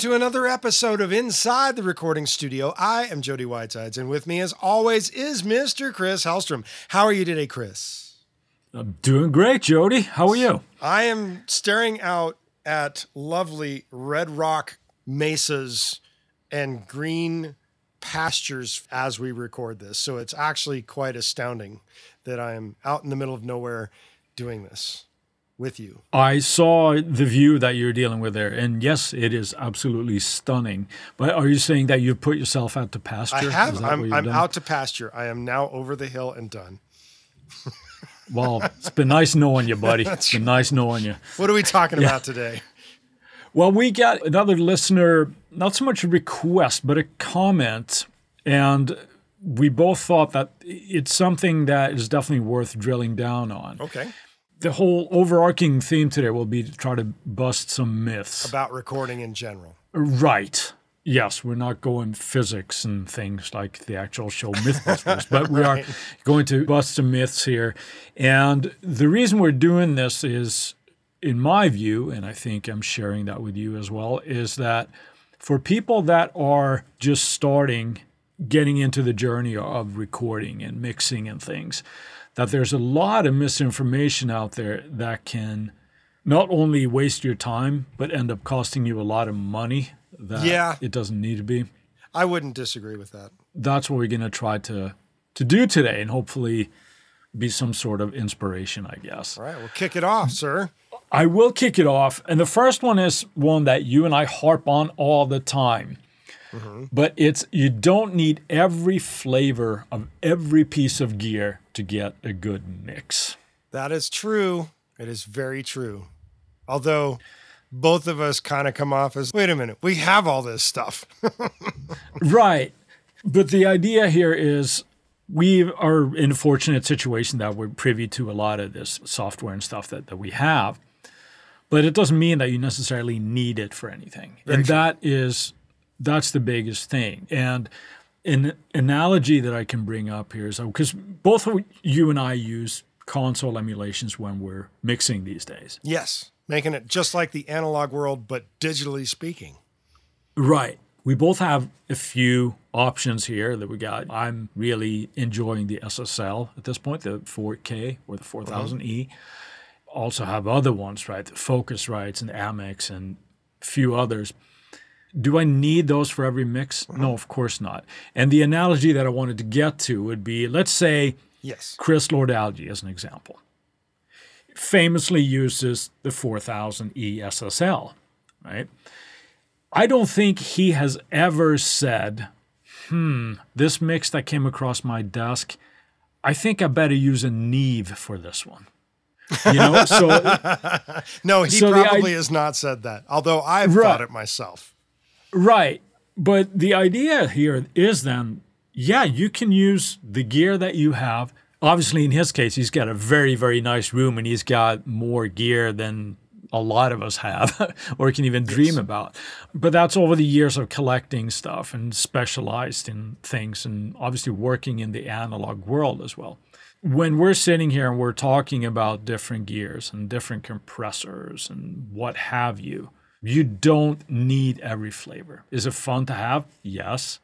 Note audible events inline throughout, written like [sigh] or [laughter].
to another episode of Inside the Recording Studio. I am Jody Whitesides, and with me, as always, is Mr. Chris Hellstrom. How are you today, Chris? I'm doing great, Jody. How are you? I am staring out at lovely red rock mesas and green pastures as we record this. So it's actually quite astounding that I am out in the middle of nowhere doing this with you. I saw the view that you're dealing with there, and yes, it is absolutely stunning. But are you saying that you've put yourself out to pasture? I have. I'm, I'm out to pasture. I am now over the hill and done. [laughs] well, it's been nice knowing you, buddy. It's been nice knowing you. What are we talking yeah. about today? Well, we got another listener, not so much a request, but a comment. And we both thought that it's something that is definitely worth drilling down on. Okay the whole overarching theme today will be to try to bust some myths about recording in general. Right. Yes, we're not going physics and things like the actual show Mythbusters, [laughs] but we right. are going to bust some myths here. And the reason we're doing this is, in my view, and I think I'm sharing that with you as well, is that for people that are just starting getting into the journey of recording and mixing and things, that there's a lot of misinformation out there that can not only waste your time but end up costing you a lot of money that yeah. it doesn't need to be. I wouldn't disagree with that. That's what we're going to try to to do today and hopefully be some sort of inspiration, I guess. All right, we'll kick it off, sir. I will kick it off. And the first one is one that you and I harp on all the time. Mm-hmm. But it's you don't need every flavor of every piece of gear to get a good mix. That is true. It is very true. Although both of us kind of come off as wait a minute, we have all this stuff. [laughs] right. But the idea here is we are in a fortunate situation that we're privy to a lot of this software and stuff that, that we have. But it doesn't mean that you necessarily need it for anything. Very and true. that is that's the biggest thing. And an analogy that I can bring up here is because both you and I use console emulations when we're mixing these days. Yes, making it just like the analog world, but digitally speaking. Right. We both have a few options here that we got. I'm really enjoying the SSL at this point, the 4K or the 4000E. Uh-huh. Also have other ones, right? The Focusrites and Ameks and a few others. Do I need those for every mix? No, of course not. And the analogy that I wanted to get to would be let's say yes. Chris Lord-Alge, as an example, famously uses the 4000 ESSL, right? I don't think he has ever said, hmm, this mix that came across my desk, I think I better use a Neve for this one. You know, so [laughs] no, he so probably has not said that. Although I've right. thought it myself. Right. But the idea here is then, yeah, you can use the gear that you have. Obviously, in his case, he's got a very, very nice room and he's got more gear than a lot of us have [laughs] or can even dream yes. about. But that's over the years of collecting stuff and specialized in things and obviously working in the analog world as well. When we're sitting here and we're talking about different gears and different compressors and what have you, you don't need every flavor. Is it fun to have? Yes.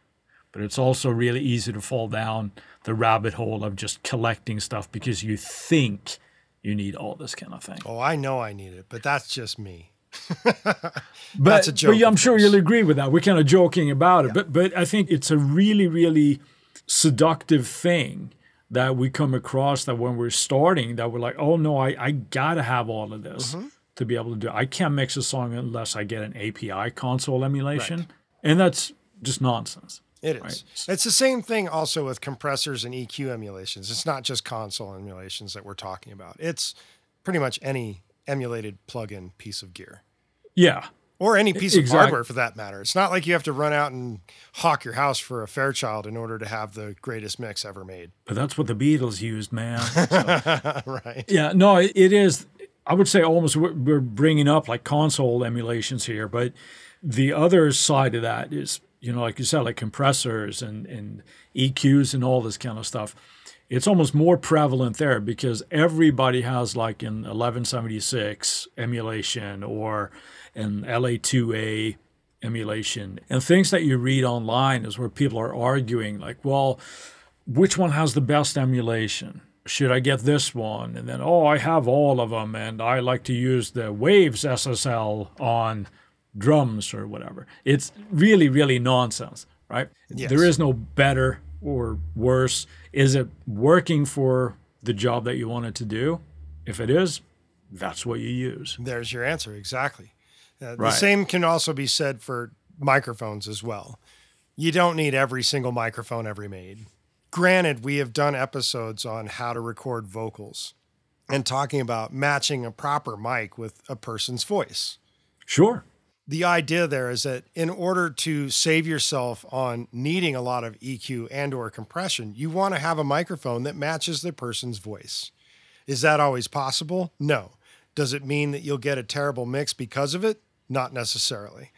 But it's also really easy to fall down the rabbit hole of just collecting stuff because you think you need all this kind of thing. Oh, I know I need it, but that's just me. [laughs] but, that's a joke. But I'm sure you'll agree with that. We're kind of joking about it, yeah. but but I think it's a really really seductive thing that we come across that when we're starting that we're like, oh no, I I gotta have all of this. Mm-hmm to be able to do. It. I can't mix a song unless I get an API console emulation, right. and that's just nonsense. It is. Right? It's the same thing also with compressors and EQ emulations. It's not just console emulations that we're talking about. It's pretty much any emulated plug-in piece of gear. Yeah. Or any piece exactly. of hardware for that matter. It's not like you have to run out and hawk your house for a Fairchild in order to have the greatest mix ever made. But that's what the Beatles used, man. [laughs] So, right. Yeah, no, it is I would say almost we're bringing up like console emulations here, but the other side of that is, you know, like you said, like compressors and, and EQs and all this kind of stuff. It's almost more prevalent there because everybody has like an 1176 emulation or an LA2A emulation. And things that you read online is where people are arguing, like, well, which one has the best emulation? Should I get this one? And then, oh, I have all of them, and I like to use the Waves SSL on drums or whatever. It's really, really nonsense, right? Yes. There is no better or worse. Is it working for the job that you want it to do? If it is, that's what you use. There's your answer. Exactly. Uh, The same can also be said for microphones as well. You don't need every single microphone ever made. Granted, we have done episodes on how to record vocals and talking about matching a proper mic with a person's voice. Sure. The idea there is that in order to save yourself on needing a lot of EQ and or compression, you want to have a microphone that matches the person's voice. Is that always possible? No. Does it mean that you'll get a terrible mix because of it? Not necessarily.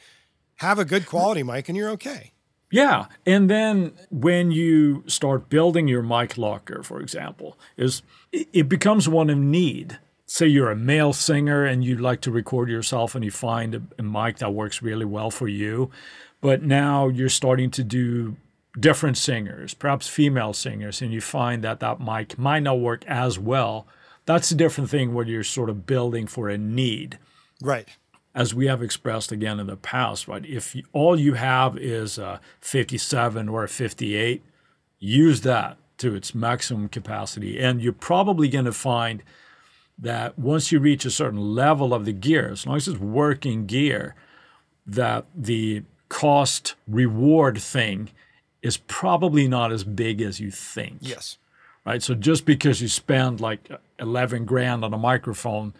Have a good quality mic and you're okay. Yeah, and then when you start building your mic locker, for example, is it becomes one of need. Say you're a male singer and you like to record yourself, and you find a, a mic that works really well for you, but now you're starting to do different singers, perhaps female singers, and you find that that mic might not work as well. That's a different thing where you're sort of building for a need Right. As we have expressed again in the past, right? If you, all you have is a 57 or a 58, use that to its maximum capacity. And you're probably going to find that once you reach a certain level of the gear, as long as it's working gear, that the cost reward thing is probably not as big as you think Yes. right? So just because you spend like 11 grand on a microphone,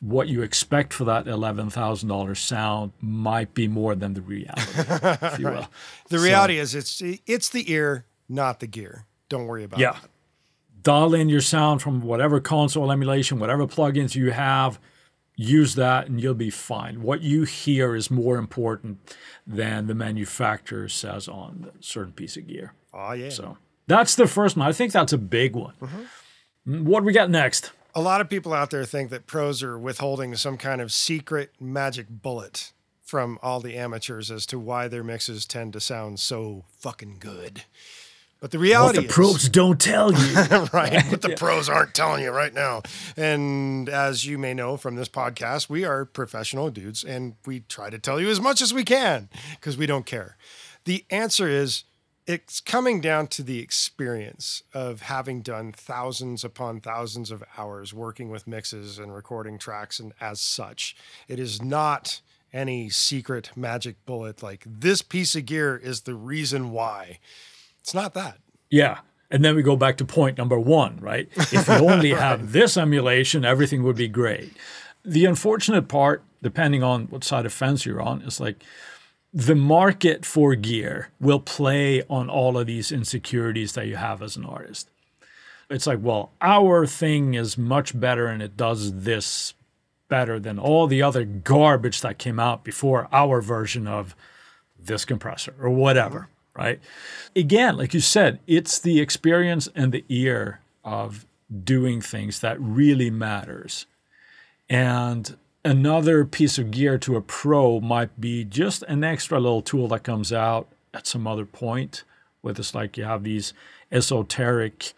what you expect for that $11,000 sound might be more than the reality, [laughs] if you will. The So- reality is it's it's the ear, not the gear. Don't worry about Yeah. that. Dial in your sound from whatever console emulation, whatever plugins you have, use that and you'll be fine. What you hear is more important than the manufacturer says on a certain piece of gear. Oh yeah. So that's the first one. I think that's a big one. Mm-hmm. What do we got next? A lot of people out there think that pros are withholding some kind of secret magic bullet from all the amateurs as to why their mixes tend to sound so fucking good. But the What reality the is, probes don't tell you. [laughs] right? What the pros aren't telling you right now. And as you may know from this podcast, we are professional dudes and we try to tell you as much as we can because we don't care. The answer is it's coming down to the experience of having done thousands upon thousands of hours working with mixes and recording tracks and as such. It is not any secret magic bullet like this piece of gear is the reason why. It's not that. Yeah. And then we go back to point number one, right? [laughs] If you only have this emulation, everything would be great. The unfortunate part, depending on what side of fence you're on, is like the market for gear will play on all of these insecurities that you have as an artist. It's like, well, our thing is much better and it does this better than all the other garbage that came out before our version of this compressor or whatever, right? Again, like you said, it's the experience and the ear of doing things that really matters. And another piece of gear to a pro might be just an extra little tool that comes out at some other point, where it's like you have these esoteric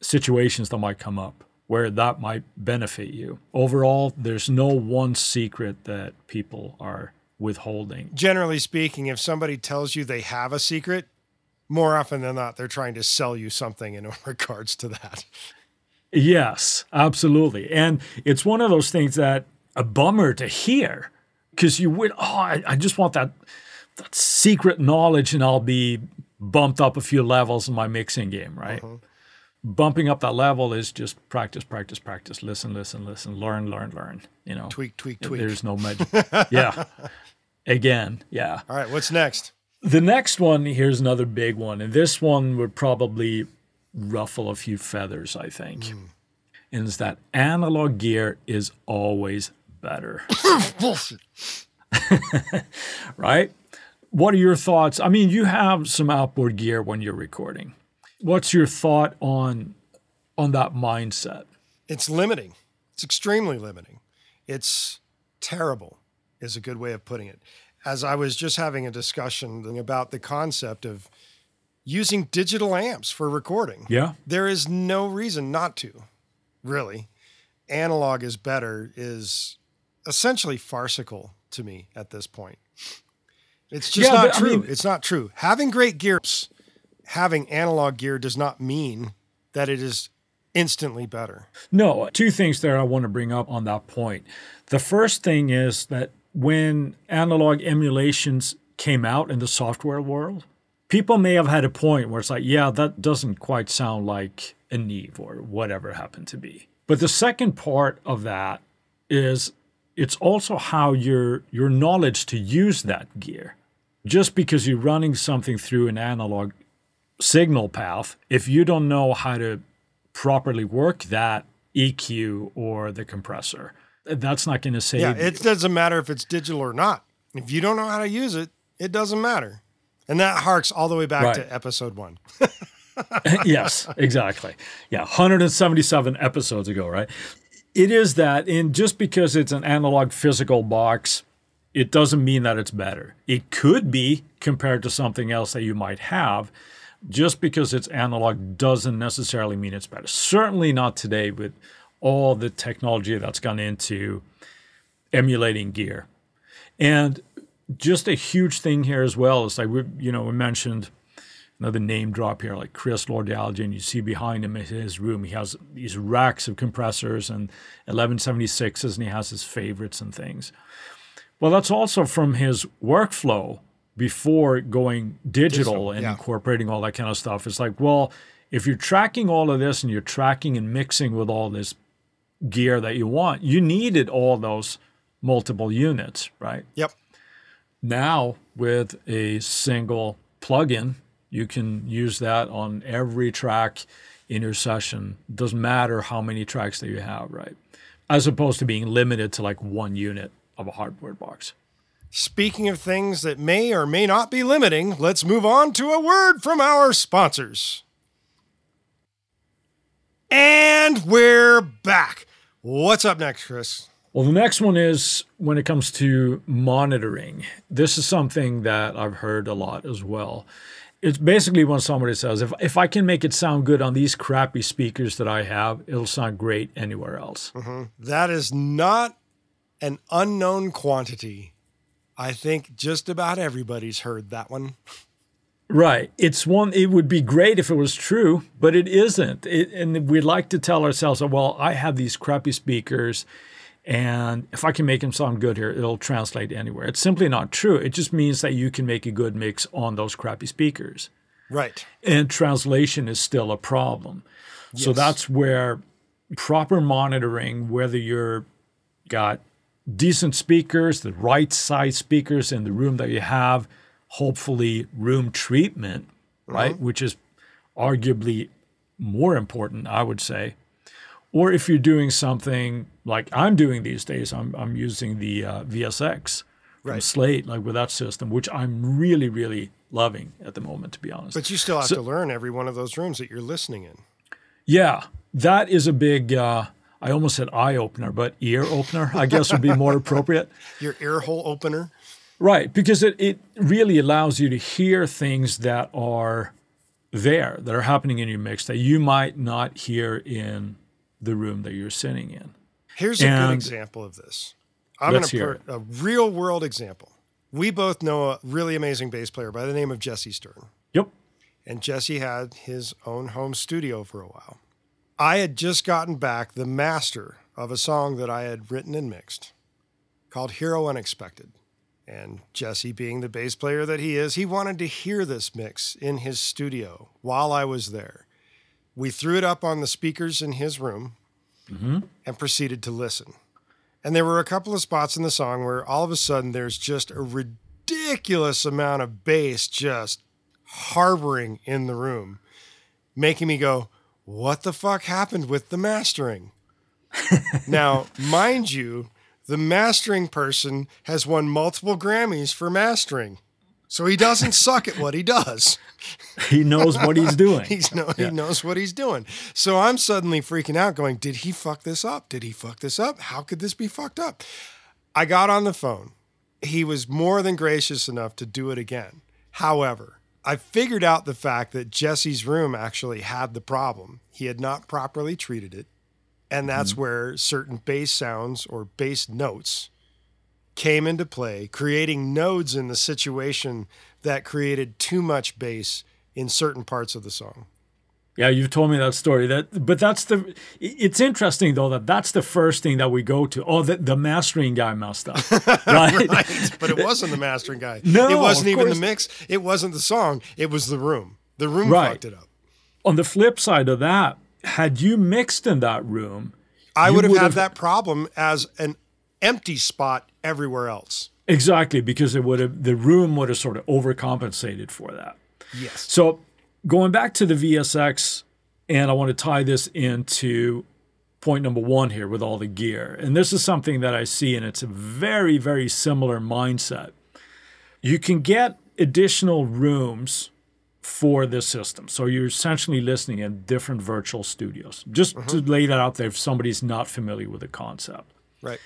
situations that might come up where that might benefit you. Overall, there's no one secret that people are withholding. generally speaking, if somebody tells you they have a secret, more often than not, they're trying to sell you something in [laughs] regards to that. Yes, absolutely. And it's one of those things that a bummer to hear because you would, oh, I, I just want that, that secret knowledge and I'll be bumped up a few levels in my mixing game, right? Uh-huh. Bumping up that level is just practice, practice, practice, listen, listen, listen, learn, learn, learn. You know, Tweak, tweak, tweak. there's no magic. [laughs] yeah. Again, yeah. All right, what's next? The next one, here's another big one. And this one would probably ruffle a few feathers, I think. Hmm. And it's that analog gear is always better, Bullshit. [laughs] [laughs] right? What are your thoughts? I mean, you have some outboard gear when you're recording. What's your thought on on that mindset? It's limiting. It's extremely limiting. It's terrible, is a good way of putting it. as I was just having a discussion about the concept of using digital amps for recording. Yeah. There is no reason not to, really. Analog is better is essentially farcical to me at this point. It's just Yeah, not but, I true. mean- it's not true. Having great gear, having analog gear does not mean that it is instantly better. No, two things there I want to bring up on that point. The first thing is that when analog emulations came out in the software world, people may have had a point where it's like, yeah, that doesn't quite sound like a Neve or whatever it happened to be. But the second part of that is it's also how your your knowledge to use that gear. Just because you're running something through an analog signal path, if you don't know how to properly work that EQ or the compressor, that's not going to save Yeah, you. it doesn't matter if it's digital or not. If you don't know how to use it, it doesn't matter. And that harks all the way back Right. to episode one. [laughs] yes, exactly. Yeah, 177 episodes ago, right? It is that, and just because it's an analog physical box, it doesn't mean that it's better. It could be compared to something else that you might have. Just because it's analog doesn't necessarily mean it's better. Certainly not today with all the technology that's gone into emulating gear. And just a huge thing here as well is like we, you know, we mentioned another name drop here, like Chris Lord-Alge. You see behind him in his room, he has these racks of compressors and 1176s, and he has his favorites and things. Well, that's also from his workflow before going digital, Digital, and yeah. incorporating all that kind of stuff. It's like, well, if you're tracking all of this and you're tracking and mixing with all this gear that you want, you needed all those multiple units, right? Yep. Now, with a single plugin, you can use that on every track in your session. Doesn't matter how many tracks that you have, right? As opposed to being limited to like one unit of a hardware box. Speaking of things that may or may not be limiting, let's move on to a word from our sponsors. And we're back. What's up next, Chris? Well, the next one is when it comes to monitoring. This is something that I've heard a lot as well. It's basically when somebody says, if, if I can make it sound good on these crappy speakers that I have, it'll sound great anywhere else. Mm-hmm. That is not an unknown quantity. I think just about everybody's heard that one. Right. It's one, it would be great if it was true, but it isn't. It, and we like to tell ourselves, well, I have these crappy speakers, and if I can make them sound good here, it'll translate anywhere. It's simply not true. It just means that you can make a good mix on those crappy speakers. Right. And translation is still a problem. So that's where proper monitoring, whether you're got decent speakers, the right size speakers in the room that you have, hopefully room treatment, right, uh-huh. which is arguably more important, I would say. Or if you're doing something like I'm doing these days, I'm, I'm using the uh, VSX from Right. Slate, like with that system, which I'm really, really loving at the moment, to be honest. But you still have to learn every one of those rooms that you're listening in. Yeah, that is a big. Uh, I almost said eye opener, but ear opener, I guess, would be more appropriate. [laughs] Your ear hole opener. Right, because it, it really allows you to hear things that are there, that are happening in your mix that you might not hear in the room that you're sitting in. Here's a good example of this. I'm going to put a real world example. We both know a really amazing bass player by the name of Jesse Stern. Yep. and Jesse had his own home studio for a while. I had just gotten back the master of a song that I had written and mixed called Hero Unexpected. And Jesse, being the bass player that he is, he wanted to hear this mix in his studio while I was there. We threw it up on the speakers in his room mm-hmm. and proceeded to listen. And there were a couple of spots in the song where all of a sudden there's just a ridiculous amount of bass just harboring in the room, making me go, What the fuck happened with the mastering? [laughs] now, mind you, the mastering person has won multiple Grammys for mastering. So he doesn't suck at what he does. [laughs] He knows what he's doing. He's [laughs] no, he knows what he's doing. So I'm suddenly freaking out, going, Did he fuck this up? Did he fuck this up? How could this be fucked up? I got on the phone he was more than gracious enough to do it again. However, I figured out the fact that Jesse's room actually had the problem. He had not properly treated it. And that's mm-hmm. where certain bass sounds or bass notes came into play, creating nodes in the situation that created too much bass in certain parts of the song. Yeah, you've told me that story. That, but that's the. It's interesting though that that's the first thing that we go to. Oh, the, the mastering guy messed up, [laughs] right? right? But it wasn't the mastering guy. [laughs] No, it wasn't even course. the mix. It wasn't the song. It was the room. The room right. fucked it up. On the flip side of that, had you mixed in that room, I would have had that problem as an empty spot everywhere else. Exactly, because it would have the room would have sort of overcompensated for that. Yes. So going back to the VSX, and I want to tie this into point number one here with all the gear. And this is something that I see, and it's a very, very similar mindset. You can get additional rooms for this system. So you're essentially listening in different virtual studios. Just uh-huh. to lay that out there if somebody's not familiar with the concept. Right.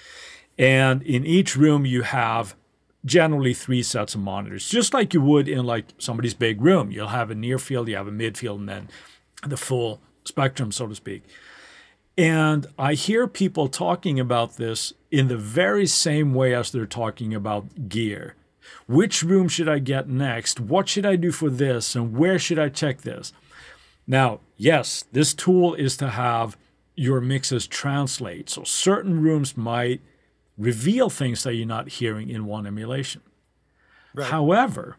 And in each room, you have generally three sets of monitors, just like you would in like somebody's big room. You'll have a near field, you have a midfield, and then the full spectrum, so to speak. And I hear people talking about this in the very same way as they're talking about gear. Which room should I get next? What should I do for this? And where should I check this? Now, yes, this tool is to have your mixes translate. So certain rooms might reveal things that you're not hearing in one emulation. Right. However,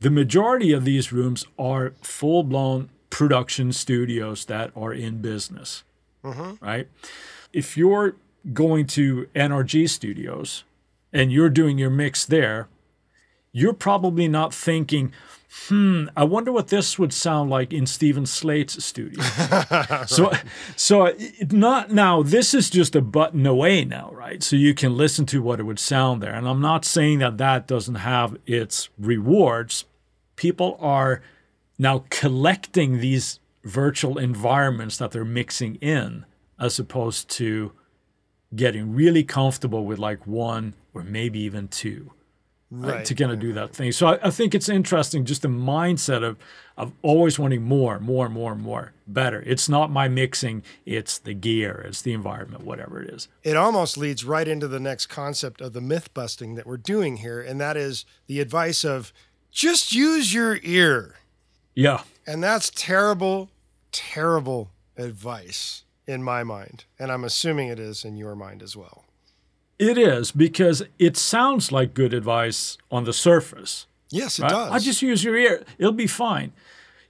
the majority of these rooms are full blown production studios that are in business, mm-hmm. right? If you're going to NRG studios and you're doing your mix there, you're probably not thinking, hmm, I wonder what this would sound like in Steven Slate's studio. [laughs] so, so not now. This is just a button away now, right? So you can listen to what it would sound there. And I'm not saying that that doesn't have its rewards. People are now collecting these virtual environments that they're mixing in, as opposed to getting really comfortable with like one or maybe even two right. to kind of do that thing. So I, I, think it's interesting, just the mindset of of always wanting more, more, more, more, better. It's not my mixing; it's the gear, it's the environment, whatever it is. It almost leads right into the next concept of the myth busting that we're doing here, and that is the advice of just use your ear. Yeah, and that's terrible, terrible advice in my mind, and I'm assuming it is in your mind as well. It is because it sounds like good advice on the surface. Yes, it right? does. I just use your ear; it'll be fine.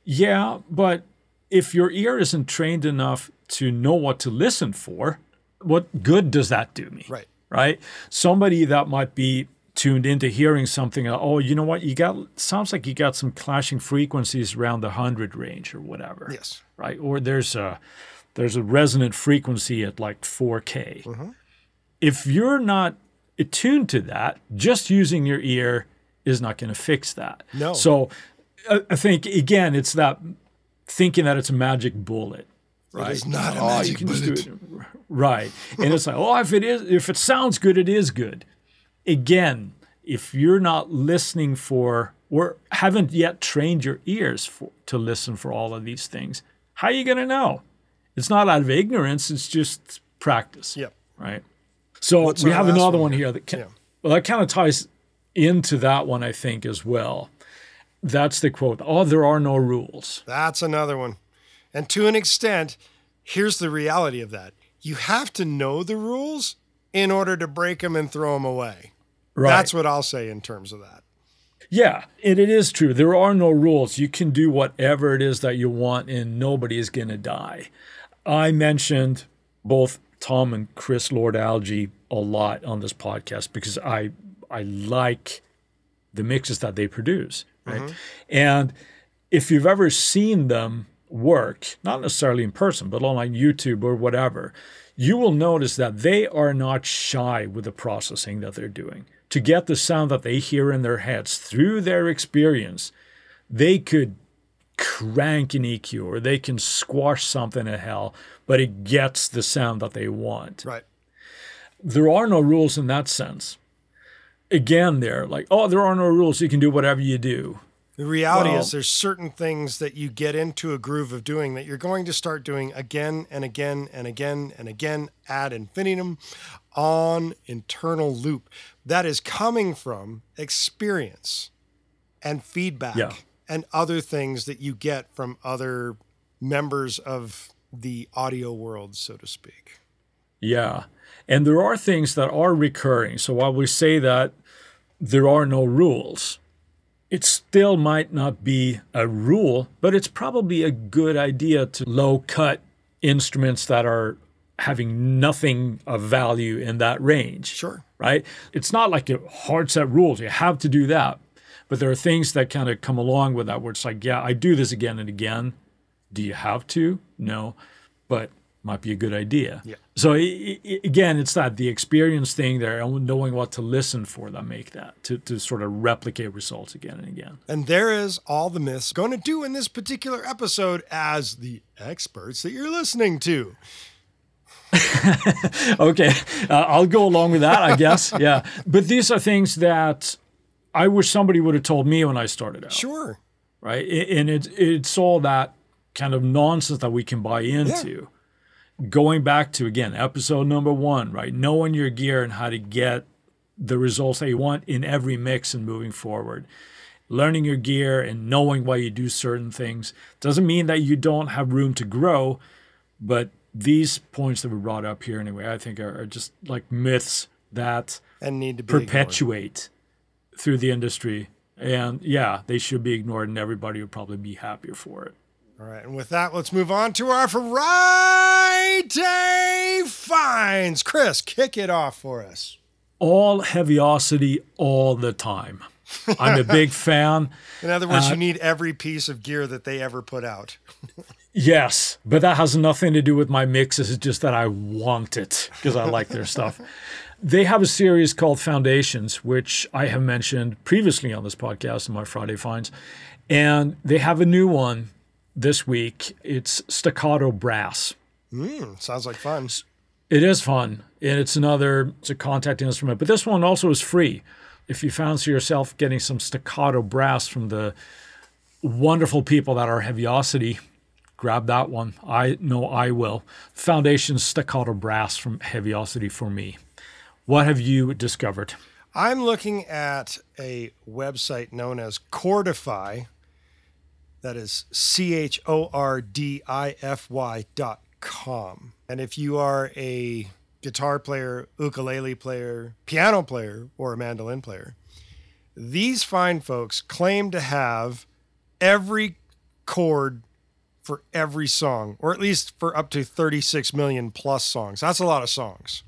Yeah, but if your ear isn't trained enough to know what to listen for, what good does that do me? Right. Right. Somebody that might be tuned into hearing something. Oh, you know what? You got sounds like you got some clashing frequencies around the hundred range or whatever. Yes. Right. Or there's a there's a resonant frequency at like 4K. Mm-hmm if you're not attuned to that, just using your ear is not going to fix that. No. So I think again, it's that thinking that it's a magic bullet. Right. It's not a oh, magic bullet. [laughs] Right. and it's like, oh, if it is, if it sounds good, it is good. Again, if you're not listening for or haven't yet trained your ears for, to listen for all of these things, how are you going to know? It's not out of ignorance. It's just practice. Yep. Right. So What's we have another one, here that can, yeah. well, that kind of ties into that one, I think, as well. That's the quote. Oh, there are no rules. That's another one. And to an extent, here's the reality of that you have to know the rules in order to break them and throw them away. Right. That's what I'll say in terms of that. Yeah, and it is true. There are no rules. You can do whatever it is that you want, and nobody is going to die. I mentioned both Tom and Chris Lord Alge a lot on this podcast because I I like the mixes that they produce, right? Mm-hmm. And if you've ever seen them work, not necessarily in person, but on like YouTube or whatever, you will notice that they are not shy with the processing that they're doing. To get the sound that they hear in their heads through their experience, they could crank an EQ or they can squash something in hell, but it gets the sound that they want. Right. There are no rules in that sense. again, there like, oh, there are no rules. You can do whatever you do. The reality Well- is, there's certain things that you get into a groove of doing that you're going to start doing again and again and again and again ad infinitum on internal loop. That is coming from experience and feedback Yeah. And other things that you get from other members of the audio world, so to speak. Yeah. And there are things that are recurring. So while we say that there are no rules, it still might not be a rule, but it's probably a good idea to low cut instruments that are having nothing of value in that range. Sure. Right? It's not like a hard set rules. You have to do that. But there are things that kind of come along with that where it's like, yeah, I do this again and again. Do you have to? No. But might be a good idea. Yeah. So i- i- again, it's that the experience thing there, and knowing what to listen for that make that to, to sort of replicate results again and again. And there is all the myths going to do in this particular episode as the experts that you're listening to. [laughs] okay, uh, I'll go along with that, I guess. [laughs] Yeah, but these are things that I wish somebody would have told me when I started out. Sure. right? And it's it's all that kind of nonsense that we can buy into. Yeah. Going back to again episode number one, right? Knowing your gear and how to get the results that you want in every mix and moving forward. Learning your gear and knowing why you do certain things doesn't mean that you don't have room to grow, but these points that were brought up here anyway, I think are, are just like myths that And need to perpetuate through the industry. And yeah, they should be ignored, and everybody would probably be happier for it. All right, and with that, let's move on to our Friday finds. Chris, kick it off for us. All Heavyocity all the time. I'm a big [laughs] fan. In other words, Uh, you need every piece of gear that they ever put out. [laughs] Yes, but that has nothing to do with my mixes. It's just that I want it because I like their stuff. They have a series called Foundations, which I have mentioned previously on this podcast in my Friday finds. And they have a new one this week. It's Staccato Brass. Mm, sounds like fun. It is fun, and it's another it's a Kontakt instrument. But this one also is free. If you fancy yourself getting some staccato brass from the wonderful people that are Heavyocity, grab that one. I know I will. Foundation staccato brass from Heavyocity for me. What have you discovered? I'm looking at a website known as Chordify. That is C H O R D I F Y dot com. And if you are a guitar player, ukulele player, piano player, or a mandolin player, these fine folks claim to have every chord for every song, or at least for up to 36 million plus songs. That's a lot of songs.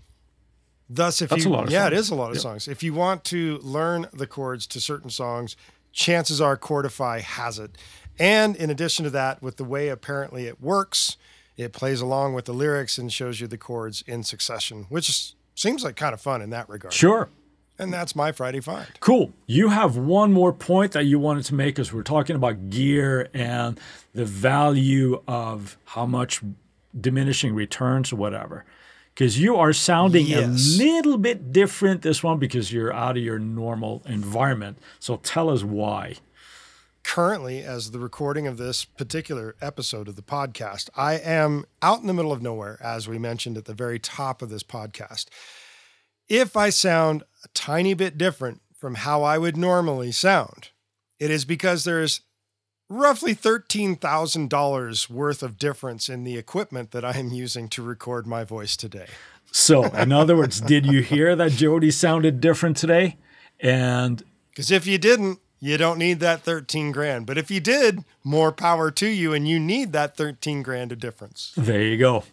Thus, if That's you a lot of yeah, it songs. is a lot of Yep. songs. If you want to learn the chords to certain songs, chances are Chordify has it. And in addition to that, with the way apparently it works, it plays along with the lyrics and shows you the chords in succession, which seems like kind of fun in that regard. Sure. And that's my Friday find. Cool. You have one more point that you wanted to make as we're talking about gear and the value of how much diminishing returns or whatever. Because you are sounding Yes. a little bit different this one because you're out of your normal environment. So tell us why. currently, as the recording of this particular episode of the podcast, I am out in the middle of nowhere, as we mentioned at the very top of this podcast. If I sound a tiny bit different from how I would normally sound, it is because there's roughly $13,000 worth of difference in the equipment that I am using to record my voice today. So, in other words, did you hear that Jody sounded different today? And Because if you didn't, you don't need that 13 grand. But if you did, more power to you, and you need that 13 grand of difference. there you go.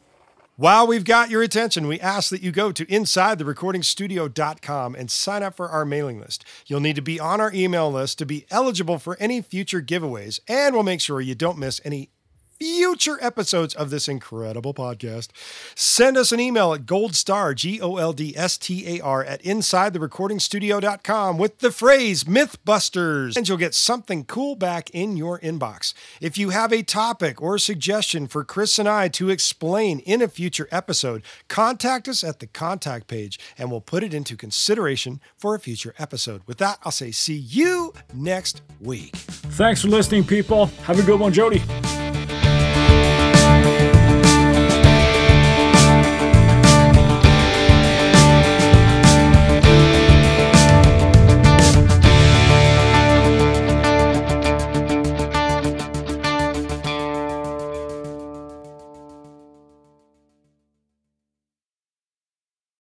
While we've got your attention, we ask that you go to insidetherecordingstudio.com and sign up for our mailing list. You'll need to be on our email list to be eligible for any future giveaways, and we'll make sure you don't miss any future episodes of this incredible podcast, send us an email at goldstar, G O L D S T A R, at insidetherecordingstudio.com with the phrase Mythbusters, and you'll get something cool back in your inbox. If you have a topic or suggestion for Chris and I to explain in a future episode, contact us at the contact page and we'll put it into consideration for a future episode. With that, I'll say see you next week. Thanks for listening, people. Have a good one, Jody.